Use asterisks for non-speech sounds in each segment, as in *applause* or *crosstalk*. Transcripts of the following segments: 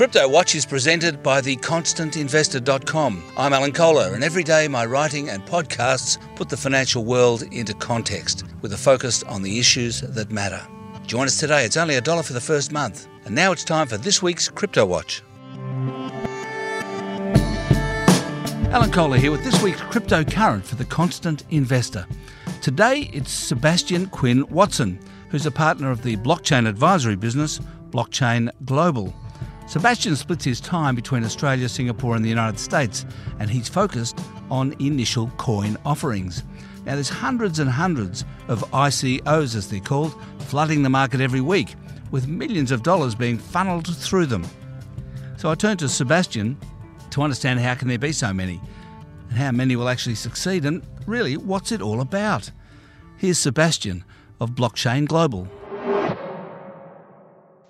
Crypto Watch is presented by theconstantinvestor.com. I'm Alan Kohler, and every day my writing and podcasts put the financial world into context with a focus on the issues that matter. Join us today. It's only a dollar for the first month. And now it's time for this week's Crypto Watch. Alan Kohler here with this week's Crypto Current for the Constant Investor. Today it's Sebastian Quinn Watson, who's a partner of the blockchain advisory business Blockchain Global. Sebastian splits his time between Australia, Singapore, and the United States, and he's focused on initial coin offerings. Now, there's hundreds and hundreds of ICOs, as they're called, flooding the market every week, with millions of dollars being funneled through them. So I turned to Sebastian to understand how can there be so many, and how many will actually succeed, and really, what's it all about? Here's Sebastian of Blockchain Global.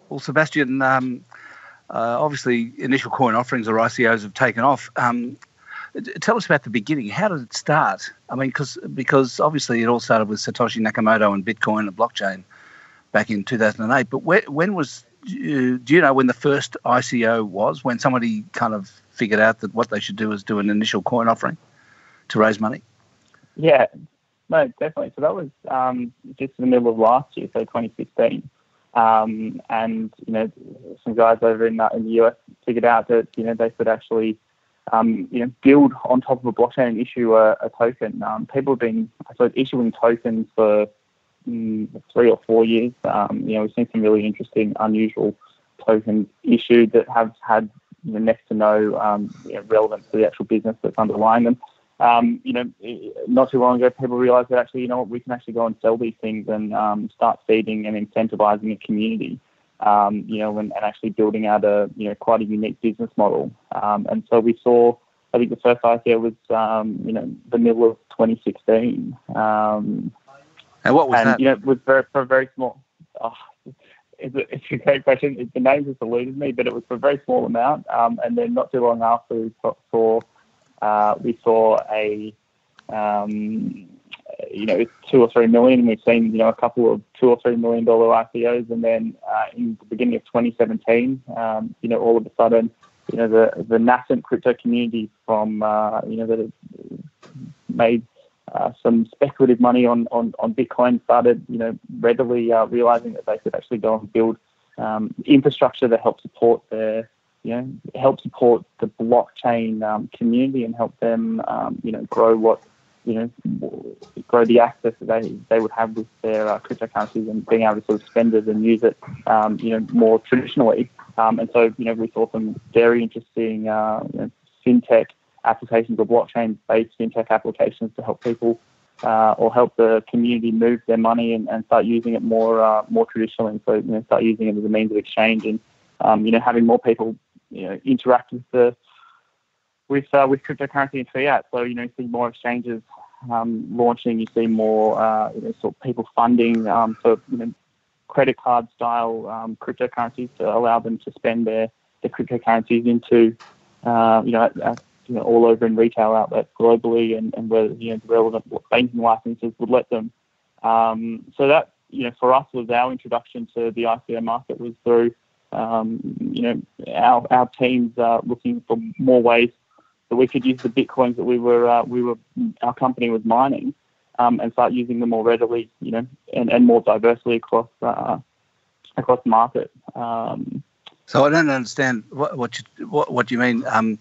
Well, Sebastian, um, uh, obviously, initial coin offerings or ICOs have taken off. Um, tell us about the beginning. How did it start? I mean, cause, because obviously it all started with Satoshi Nakamoto and Bitcoin and blockchain back in 2008. But when, when was, do you know when the first ICO was? When somebody kind of figured out that what they should do is do an initial coin offering to raise money? Yeah, no, definitely. So that was um, just in the middle of last year, so 2016. Um, and you know, some guys over in, uh, in the US figured out that you know they could actually um, you know build on top of a blockchain and issue a, a token. Um, people have been I suppose issuing tokens for mm, three or four years. Um, you know, we've seen some really interesting, unusual tokens issued that have had you know, next to no um, you know, relevance to the actual business that's underlying them um, you know, not too long ago, people realised that actually, you know what, we can actually go and sell these things and um, start feeding and incentivising a community, um, you know, and, and, actually building out a, you know, quite a unique business model. Um, and so we saw, I think the first ICO was, um, you know, the middle of 2016. Um, and what was and, that? You know, it was very, for a very small. Oh, *laughs* it's, a, it's a great question. the name just eluded me, but it was for a very small amount. and then not too long after, we saw uh, we saw a um, you know two or three million. We've seen you know a couple of two or three million dollar ICOs, and then uh, in the beginning of 2017, um, you know all of a sudden, you know the the nascent crypto community from uh, you know that made uh, some speculative money on, on, on Bitcoin started, you know, readily uh, realizing that they could actually go and build um, infrastructure that helped support their you know, help support the blockchain um, community and help them, um, you know, grow what, you know, grow the access that they, they would have with their uh, cryptocurrencies and being able to sort of spend it and use it, um, you know, more traditionally. Um, and so, you know, we saw some very interesting uh, you know, fintech applications or blockchain-based fintech applications to help people uh, or help the community move their money and, and start using it more uh, more traditionally. So, you know, start using it as a means of exchange and, um, you know, having more people you know interact with the with uh, with cryptocurrency and fiat. So you know, you see more exchanges um, launching. You see more uh, you know, sort of people funding um, for you know credit card style um, cryptocurrencies to allow them to spend their their cryptocurrencies into uh, you know. At, you know, all over in retail outlets globally, and, and where you know the relevant banking licenses would let them. Um, so that you know, for us was our introduction to the ICO market was through um, you know, our our teams are looking for more ways that we could use the bitcoins that we were uh, we were our company was mining, um, and start using them more readily, you know, and, and more diversely across uh, across the market. Um, so I don't understand what what you, what, what you mean. Um,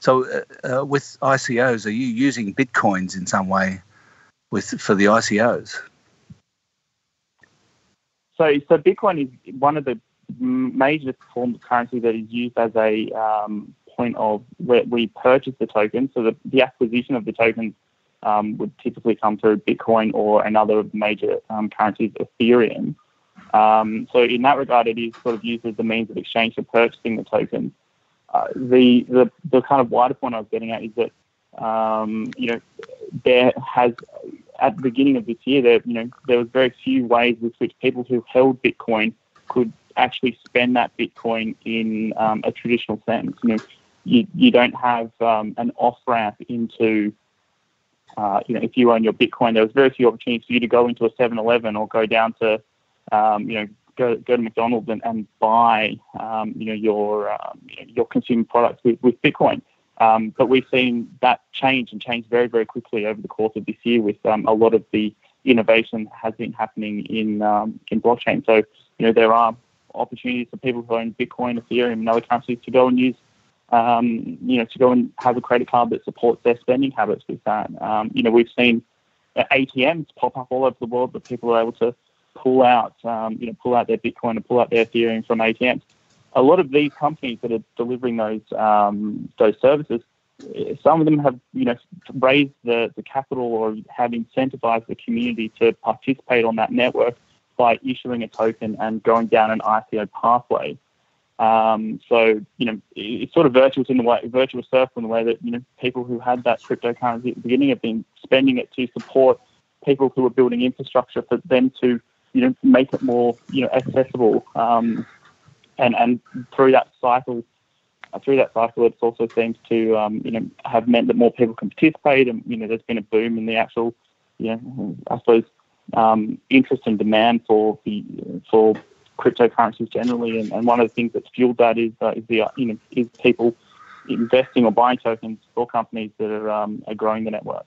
so uh, uh with ICOs, are you using bitcoins in some way with for the ICOs? So, so Bitcoin is one of the major form of currency that is used as a um, point of where we purchase the token. So the, the acquisition of the tokens um, would typically come through Bitcoin or another major um, currencies, Ethereum. Um, so in that regard, it is sort of used as the means of exchange for purchasing the tokens. Uh, the, the the kind of wider point I was getting at is that um, you know there has at the beginning of this year there you know there was very few ways with which people who held Bitcoin could actually spend that Bitcoin in um, a traditional sense. You know, you, you don't have um, an off ramp into, uh, you know, if you own your Bitcoin, there was very few opportunities for you to go into a 7-Eleven or go down to, um, you know, go go to McDonald's and, and buy um, you know your um, your consumer products with, with Bitcoin. Um, but we've seen that change and change very very quickly over the course of this year with a lot of the innovation has been happening in um, in blockchain. So you know there are opportunities for people who own Bitcoin, Ethereum, and other currencies to go and use um, you know, to go and have a credit card that supports their spending habits with that. Um, you know, we've seen ATMs pop up all over the world that people are able to pull out, um, you know, pull out their Bitcoin and pull out their Ethereum from ATMs. A lot of these companies that are delivering those um, those services, some of them have, you know, raised the, the capital or have incentivized the community to participate on that network by issuing a token and going down an ICO pathway. Um, so you know, it's sort of virtuous in the way, virtuous circle in the way that you know people who had that cryptocurrency at the beginning have been spending it to support people who are building infrastructure for them to you know make it more you know accessible. Um, and and through that cycle, uh, through that cycle, it's also seems to um, you know have meant that more people can participate, and you know there's been a boom in the actual you know I suppose um, interest and demand for the for cryptocurrencies generally. And, and one of the things that's fueled that is uh, is the uh, you know is people investing or buying tokens for companies that are um, are growing the network.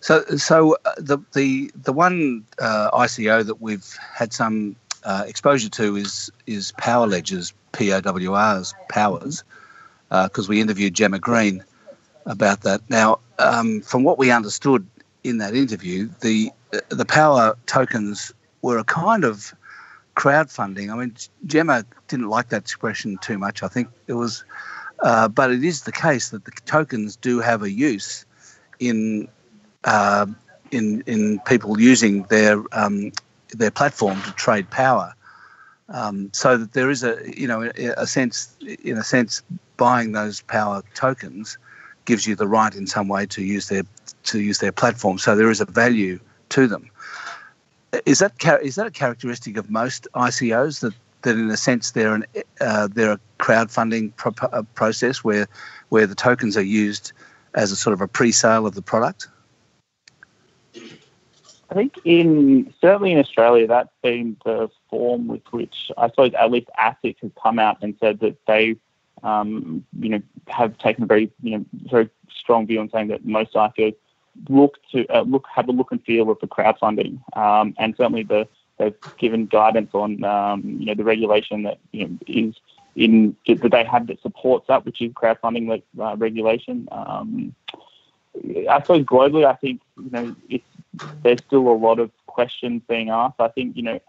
So, so uh, the the the one uh, ICO that we've had some uh, exposure to is is Power Ledger's POWR's Powers, because uh, we interviewed Jemma Green about that. Now, um, from what we understood in that interview, the the Power tokens were a kind of crowdfunding. I mean, Jemma didn't like that expression too much. I think it was, uh, but it is the case that the tokens do have a use in uh, in in people using their um, their platform to trade power. Um, so that there is a you know a sense in a sense buying those power tokens gives you the right in some way to use their to use their platform. So there is a value to them is that is that a characteristic of most ICOs that that in a sense they're an uh, they're a crowdfunding pro- uh, process where where the tokens are used as a sort of a pre-sale of the product? I think in certainly in Australia that's been the form with which I suppose at least ASIC has come out and said that they um, you know have taken a very you know very strong view on saying that most ICOs look to uh, look have a look and feel of the crowdfunding, um, and certainly the they've given guidance on um, you know the regulation that you know is in that they have that supports that, which is crowdfunding uh, regulation. Um, I suppose globally, I think you know there's still a lot of questions being asked. I think you know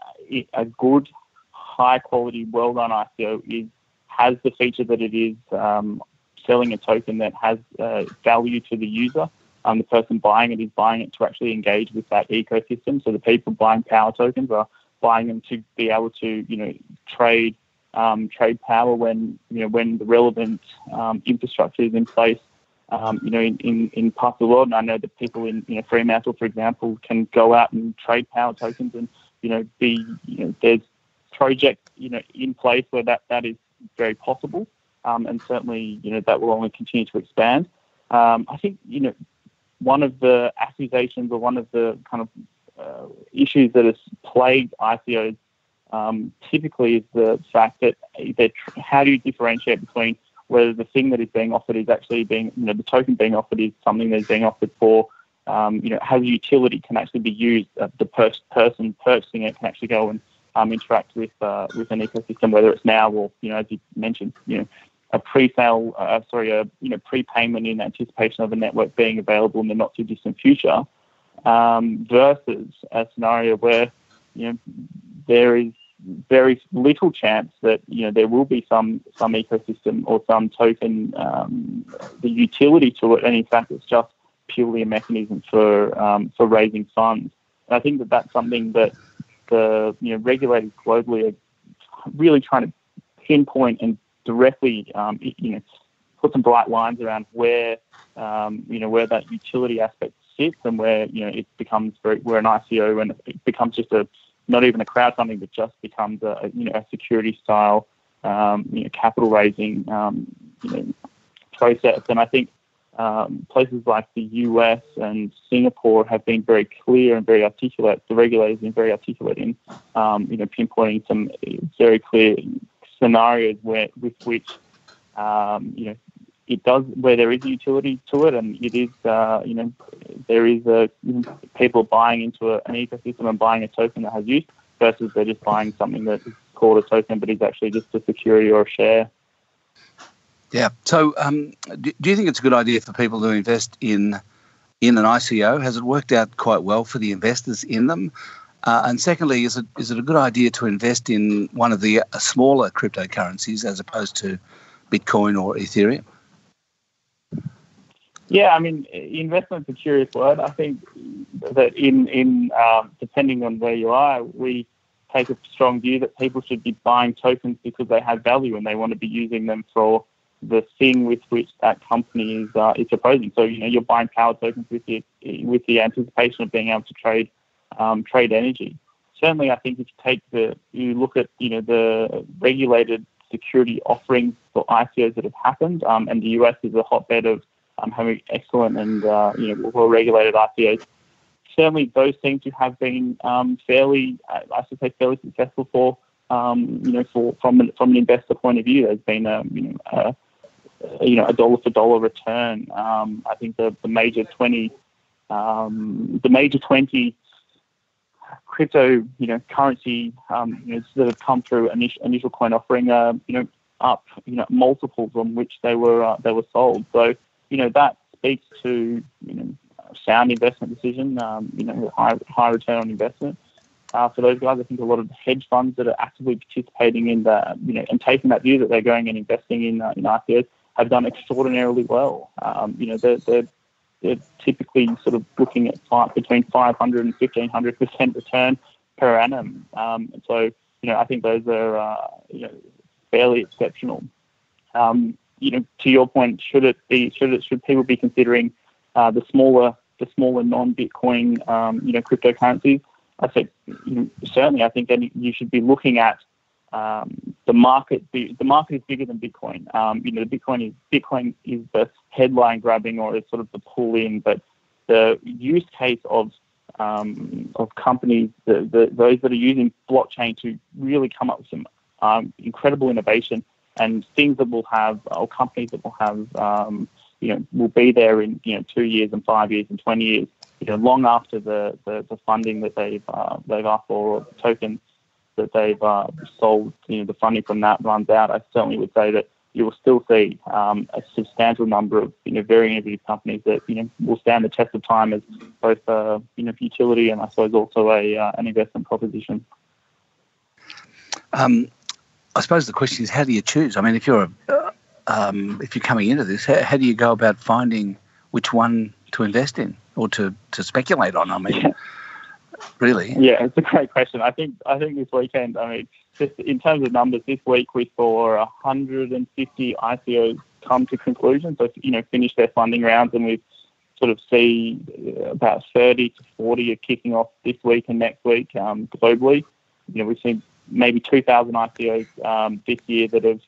a good, high quality, well done ICO is has the feature that it is um, selling a token that has uh, value to the user um, the person buying it is buying it to actually engage with that ecosystem. So the people buying power tokens are buying them to be able to, you know, trade um, trade power when you know when the relevant um, infrastructure is in place. Um, you know, in, in, in parts of the world, and I know that people in you know Fremantle, for example, can go out and trade power tokens, and you know, be you know, there's projects you know in place where that that is very possible, um, and certainly you know that will only continue to expand. Um, I think you know one of the accusations or one of the kind of uh, issues that has plagued ICOs um, typically is the fact that that how do you differentiate between whether the thing that is being offered is actually being, you know, the token being offered is something that is being offered for, um, you know, how the utility, can actually be used. Uh, the per- person purchasing it can actually go and um, interact with uh, with an ecosystem, whether it's now or, you know, as you mentioned, you know, a pre-sale, uh, sorry, a you know prepayment in anticipation of a network being available in the not too distant future, um, versus a scenario where you know there is very little chance that you know there will be some some ecosystem or some token um, the utility to it, and in fact it's just purely a mechanism for um, for raising funds. And I think that that's something that the you know regulators globally are really trying to pinpoint and directly, um, you know, put some bright lines around where, um, you know, where that utility aspect sits and where, you know, it becomes very, where an ICO and it becomes just a, not even a crowdfunding, but just becomes a, you know, a security style, um, you know, capital raising, um, you know, process. And I think um, places like the US and Singapore have been very clear and very articulate. The regulators have been very articulate in, um, you know, pinpointing some very clear scenarios where with which, um, you know, it does where there is utility to it, and it is, uh, you know, there is a people buying into a, an ecosystem and buying a token that has use versus they're just buying something that is called a token but is actually just a security or a share. Yeah. So, um, do, do, you think it's a good idea for people to invest in in an ICO? Has it worked out quite well for the investors in them? Uh, and secondly, is it is it a good idea to invest in one of the smaller cryptocurrencies as opposed to Bitcoin or Ethereum? Yeah, I mean, investment's a curious word. I think that in in um, depending on where you are, we take a strong view that people should be buying tokens because they have value and they want to be using them for the thing with which that company is uh, is proposing. So you know you're buying power tokens with the with the anticipation of being able to trade um, trade energy. Certainly, I think if you take the you look at you know the regulated security offerings for ICOs that have happened, um, and the US is a hotbed of um, having excellent and uh, you know well regulated ICOs. Certainly, those seem to have been um, fairly, I should say, fairly successful for um, you know for from an, from an investor point of view. There's been a you know a, you know, a dollar for dollar return. Um, I think the, the major 20, um, the major 20 crypto, you know, currency, um, you know, that have come through initial, initial coin offering, uh, you know, up, you know, multiples on which they were, uh, they were sold. So, you know, that speaks to, you know, sound investment decision, um, you know, high, high return on investment. Uh, for those guys, I think a lot of hedge funds that are actively participating in the, you know, and taking that view that they're going and investing in, uh, in ICOs have done extraordinarily well. Um, you know, they're, they're, they're, typically sort of looking at five, between 500 and 1500 percent return per annum. Um, so, you know, I think those are uh, you know fairly exceptional. Um, you know, to your point, should it be should it should people be considering uh, the smaller the smaller non-Bitcoin um, you know cryptocurrencies? I think you know, certainly I think you should be looking at um, the market the, the market is bigger than Bitcoin. Um, you know, the Bitcoin is Bitcoin is the headline grabbing or is sort of the pull in, but the use case of um, of companies, the, the, those that are using blockchain to really come up with some um, incredible innovation and things that will have, or companies that will have, um, you know, will be there in you know two years and five years and twenty years, you know, long after the, the, the funding that they've uh, they've asked for or tokens that they've uh, sold, you know, the funding from that runs out, I certainly would say that you will still see um, a substantial number of you know very innovative companies that you know will stand the test of time as both uh, you know utility and I suppose also a uh, an investment proposition. Um, I suppose the question is how do you choose? I mean, if you're a, um, if you're coming into this, how, how, do you go about finding which one to invest in or to, to speculate on? I mean, yeah really? Yeah, it's a great question. I think I think this weekend, I mean, just in terms of numbers, this week we saw 150 ICOs come to conclusion. So you know, finish their funding rounds, and we sort of see uh, about 30 to 40 are kicking off this week and next week um, globally. You know, we've seen maybe 2,000 ICOs um, this year that have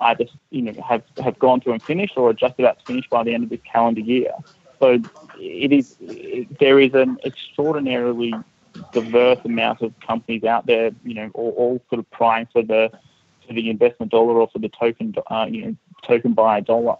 either you know have have gone through and finished, or are just about to finish by the end of this calendar year. So it is there is an extraordinarily diverse amount of companies out there, you know, all, all sort of prying for the for the investment dollar or for the token, uh, you know, token buy dollar.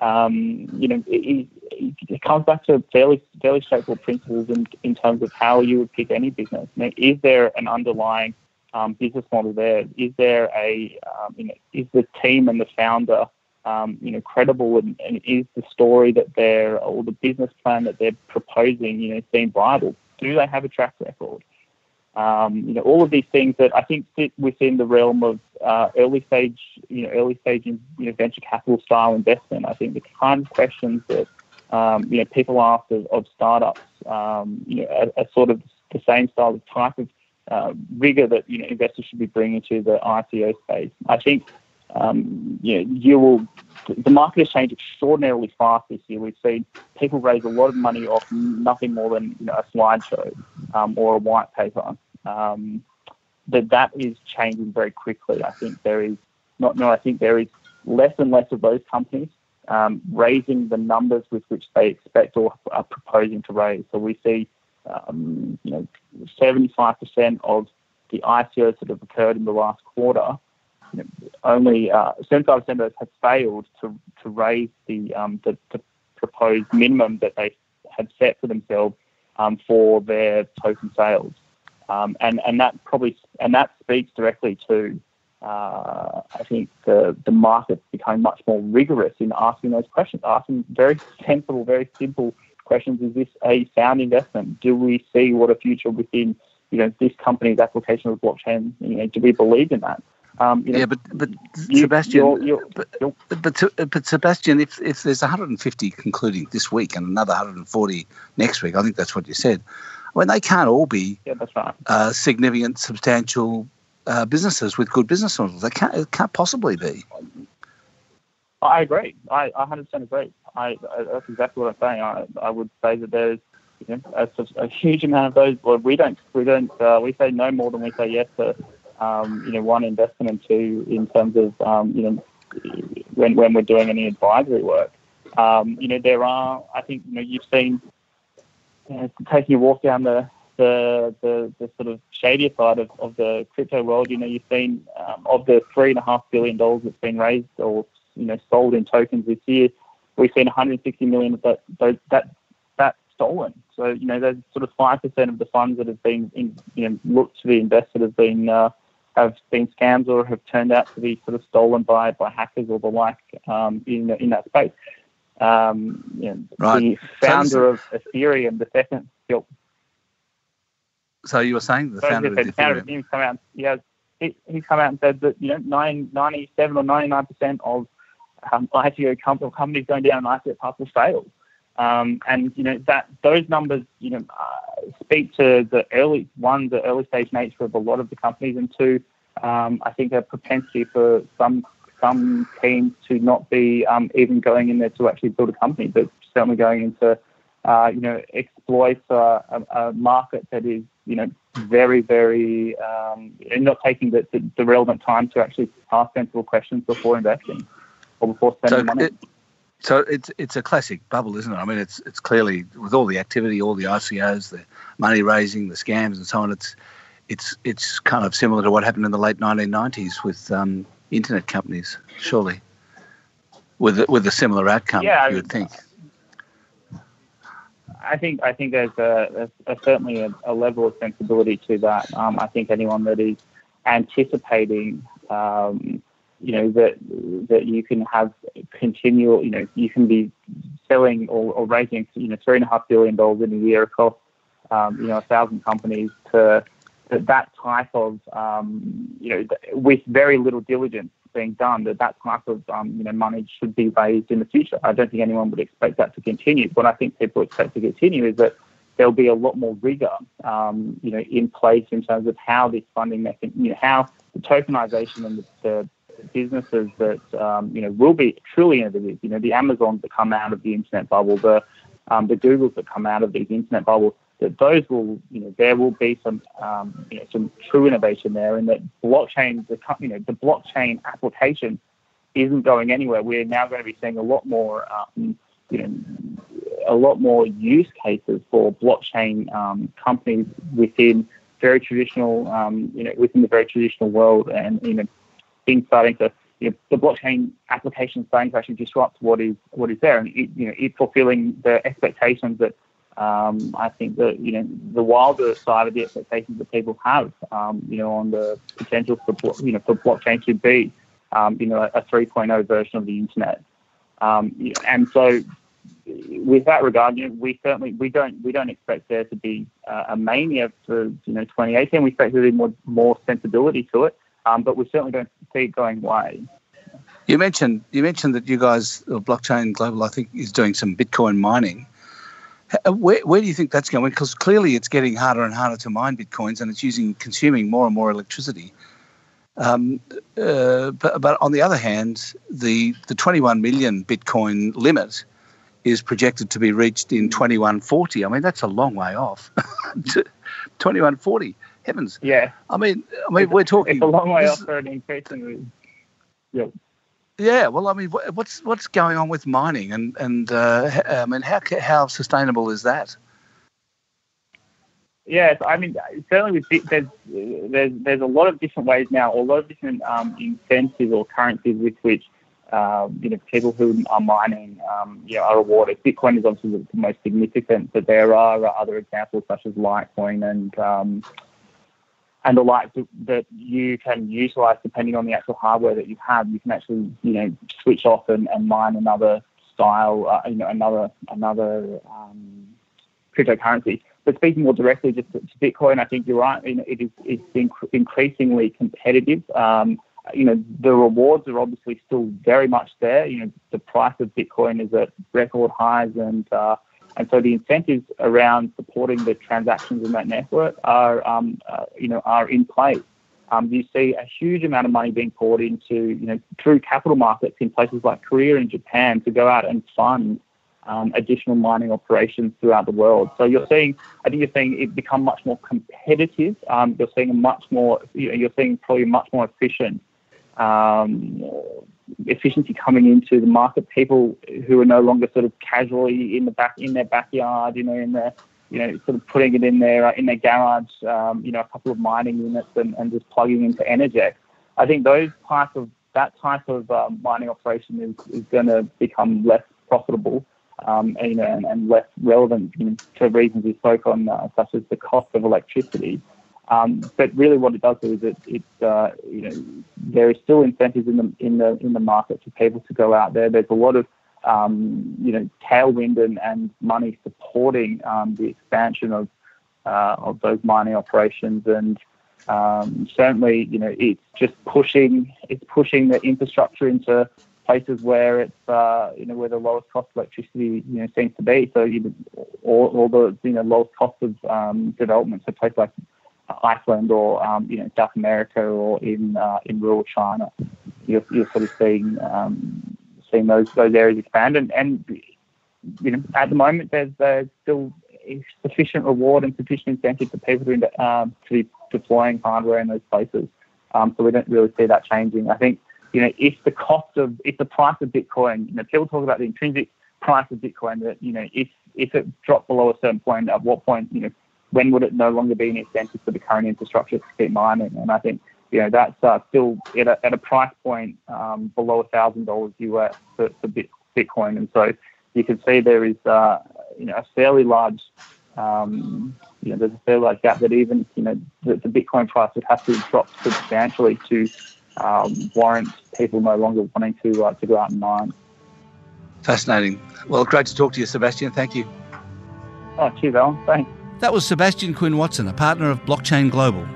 Um, you know, it, it, it, comes back to fairly fairly straightforward principles in, in terms of how you would pick any business. Now, is there an underlying um, business model there? Is there a um, you know, is the team and the founder um, you know, credible and, and, is the story that they're or the business plan that they're proposing, you know, seem viable? Do they have a track record? Um, you know, all of these things that I think sit within the realm of uh, early stage, you know, early stage, you know, venture capital style investment. I think the kind of questions that um, you know people ask of, of startups, um, you know, are, are, sort of the same style of type of uh, rigor that you know investors should be bringing to the ICO space. I think um, you, know, you will. The market has changed extraordinarily fast this year. We've seen people raise a lot of money off nothing more than you know, a slideshow um, or a white paper. Um, that that is changing very quickly. I think there is not. No, I think there is less and less of those companies um, raising the numbers with which they expect or are proposing to raise. So we see, um, you know, 75% of the ICOs that have occurred in the last quarter, only uh, 75% of those have failed to, to raise the, um, the, the proposed minimum that they had set for themselves um, for their token sales. Um, and, and that probably and that speaks directly to uh, I think the, the market's becoming much more rigorous in asking those questions, asking very sensible, very simple questions. Is this a sound investment? Do we see what a future within, you know, this company's application of blockchain? You know, do we believe in that? Um, you know, yeah, but but you, Sebastian, you're, you're, but, but, but Sebastian, if if there's 150 concluding this week and another 140 next week, I think that's what you said. I mean, they can't all be yeah, that's right. uh, significant, substantial uh, businesses with good business models. They can't, it can't possibly be. I agree. I, 100% agree. I, I, that's exactly what I'm saying. I, I would say that there's you know, a, a huge amount of those. Well, we don't we don't uh, we say no more than we say yes to um, you know one investment and two in terms of um, you know when when we're doing any advisory work. Um, you know there are I think you know you've seen you know, taking a walk down the the, the, the sort of shadier side of, of the crypto world, you know, you've seen um, of the three and a half billion dollars that's been raised or you know sold in tokens this year, we've seen 160 million of that that that stolen. So you know, there's sort of five percent of the funds that have been in, you know looked to be invested have been uh, have been scams or have turned out to be sort of stolen by by hackers or the like um, in in that space. Um, you know, right. The founder of Ethereum, the second. Yep, so you were saying the founder of Ethereum. He's come out. Yeah, he, he's come out and said that you know 97 or 99 percent of um, IPO companies going down an IPO path will fail. Um, and you know that those numbers, you know, uh, speak to the early one, the early stage nature of a lot of the companies, and two, um, I think a propensity for some some teams to not be um, even going in there to actually build a company, but certainly going into uh, you know exploit a, a, market that is you know, very, very, um, and not taking the, the, the, relevant time to actually ask sensible questions before investing or before spending so money. It, so it's it's a classic bubble, isn't it? I mean, it's it's clearly with all the activity, all the ICOs, the money raising, the scams, and so on. It's it's it's kind of similar to what happened in the late 1990s with um, internet companies, surely, with with a similar outcome. Yeah, you would think. I think I think there's a, a, a certainly a, a, level of sensibility to that. Um, I think anyone that is anticipating, um, you know, that that you can have continual, you know, you can be selling or, or raising, you know, three and a half billion dollars in a year across, um, you know, a thousand companies to that type of, um, you know, with very little diligence being done, that that type of um, you know money should be raised in the future. I don't think anyone would expect that to continue. What I think people expect to continue is that there'll be a lot more rigor, um, you know, in place in terms of how this funding mechanism, you know, how the tokenization and the, the businesses that um, you know will be truly innovative. You know, the Amazons that come out of the internet bubble, the um, the Googles that come out of these internet bubbles, that those will, you know, there will be some, um, you know, some true innovation there, and that blockchain, the you know, the blockchain application isn't going anywhere. We're now going to be seeing a lot more, um, you know, a lot more use cases for blockchain um, companies within very traditional, um, you know, within the very traditional world, and you know, things starting to you know, the blockchain application starting to actually disrupt what is what is there, and it, you know, it fulfilling the expectations that um, I think that you know the wilder side of the expectations that people have, um, you know, on the potential for you know for blockchain to be, um, you know, a 3.0 version of the internet, um, and so with that regard, you know, we certainly we don't we don't expect there to be uh, a mania for you know 2018. We expect there to be more more sensibility to it, um, but we certainly don't see it going away. You mentioned you mentioned that you guys, Blockchain Global, I think, is doing some Bitcoin mining. Uh, where, where do you think that's going? Because clearly it's getting harder and harder to mine bitcoins, and it's using consuming more and more electricity. Um, uh, but, but on the other hand, the the 21 million Bitcoin limit is projected to be reached in 2140. I mean, that's a long way off. *laughs* 2140, heavens. Yeah. I mean, I mean, it's we're talking. It's a long way off for an increasingly. Yep. Yeah, well, I mean, what's what's going on with mining, and and uh, I mean, how how sustainable is that? Yes, I mean, certainly with there's there's there's a lot of different ways now, or a lot of different um, incentives or currencies with which um, you know people who are mining um, you know are rewarded. Bitcoin is obviously the most significant, but there are other examples such as Litecoin and um, and the like that you can utilize depending on the actual hardware that you have. You can actually, you know, switch off and, and mine another style, uh, you know, another another um, cryptocurrency. But speaking more directly just to, to Bitcoin, I think you're right. You know, it is it's inc- increasingly competitive. Um, you know, the rewards are obviously still very much there. You know, the price of Bitcoin is at record highs, and uh, and so the incentives around supporting the transactions in that network are, um, uh, you know, are in place. Um, you see a huge amount of money being poured into, you know, through capital markets in places like Korea and Japan to go out and fund um, additional mining operations throughout the world. So you're seeing, I think you're seeing it become much more competitive. Um, you're seeing a much more, you know, you're seeing probably much more efficient um, efficiency coming into the market. People who are no longer sort of casually in the back in their backyard, you know, in their you know, sort of putting it in their in their garage, um, you know, a couple of mining units and, and just plugging into Energex. I think those type of that type of um, mining operation is, is going to become less profitable um, and, you know, and, and, less relevant you know, for reasons we spoke on, uh, such as the cost of electricity. Um, but really, what it does do is it, it uh, you know, there is still incentives in the in the in the market for people to go out there. There's a lot of um, you know tailwind and, and money supporting um, the expansion of uh, of those mining operations, and um, certainly, you know, it's just pushing it's pushing the infrastructure into places where it's uh, you know where the lowest cost electricity you know seems to be. So all, all the you know lowest cost of um, development. So places like Iceland or um, you know South America or in uh, in rural China, you're, you're sort of seeing um, seeing those those areas expand and, and you know at the moment there's, there's still sufficient reward and sufficient incentive for people to um, to be deploying hardware in those places. Um, so we don't really see that changing. I think you know if the cost of if the price of Bitcoin, you know people talk about the intrinsic price of Bitcoin that you know if if it dropped below a certain point, at what point you know when would it no longer be an incentive for the current infrastructure to keep mining? And I think you know that's uh, still at a, at a price point um, below a thousand dollars US for, for Bitcoin, and so you can see there is uh, you know a fairly large um, you know there's a fairly large gap that even you know the, the Bitcoin price would have to drop substantially to um, warrant people no longer wanting to uh, to go out and mine. Fascinating. Well, great to talk to you, Sebastian. Thank you. Oh, cheers, Alan. Thanks. That was Sebastian Quinn Watson, a partner of Blockchain Global.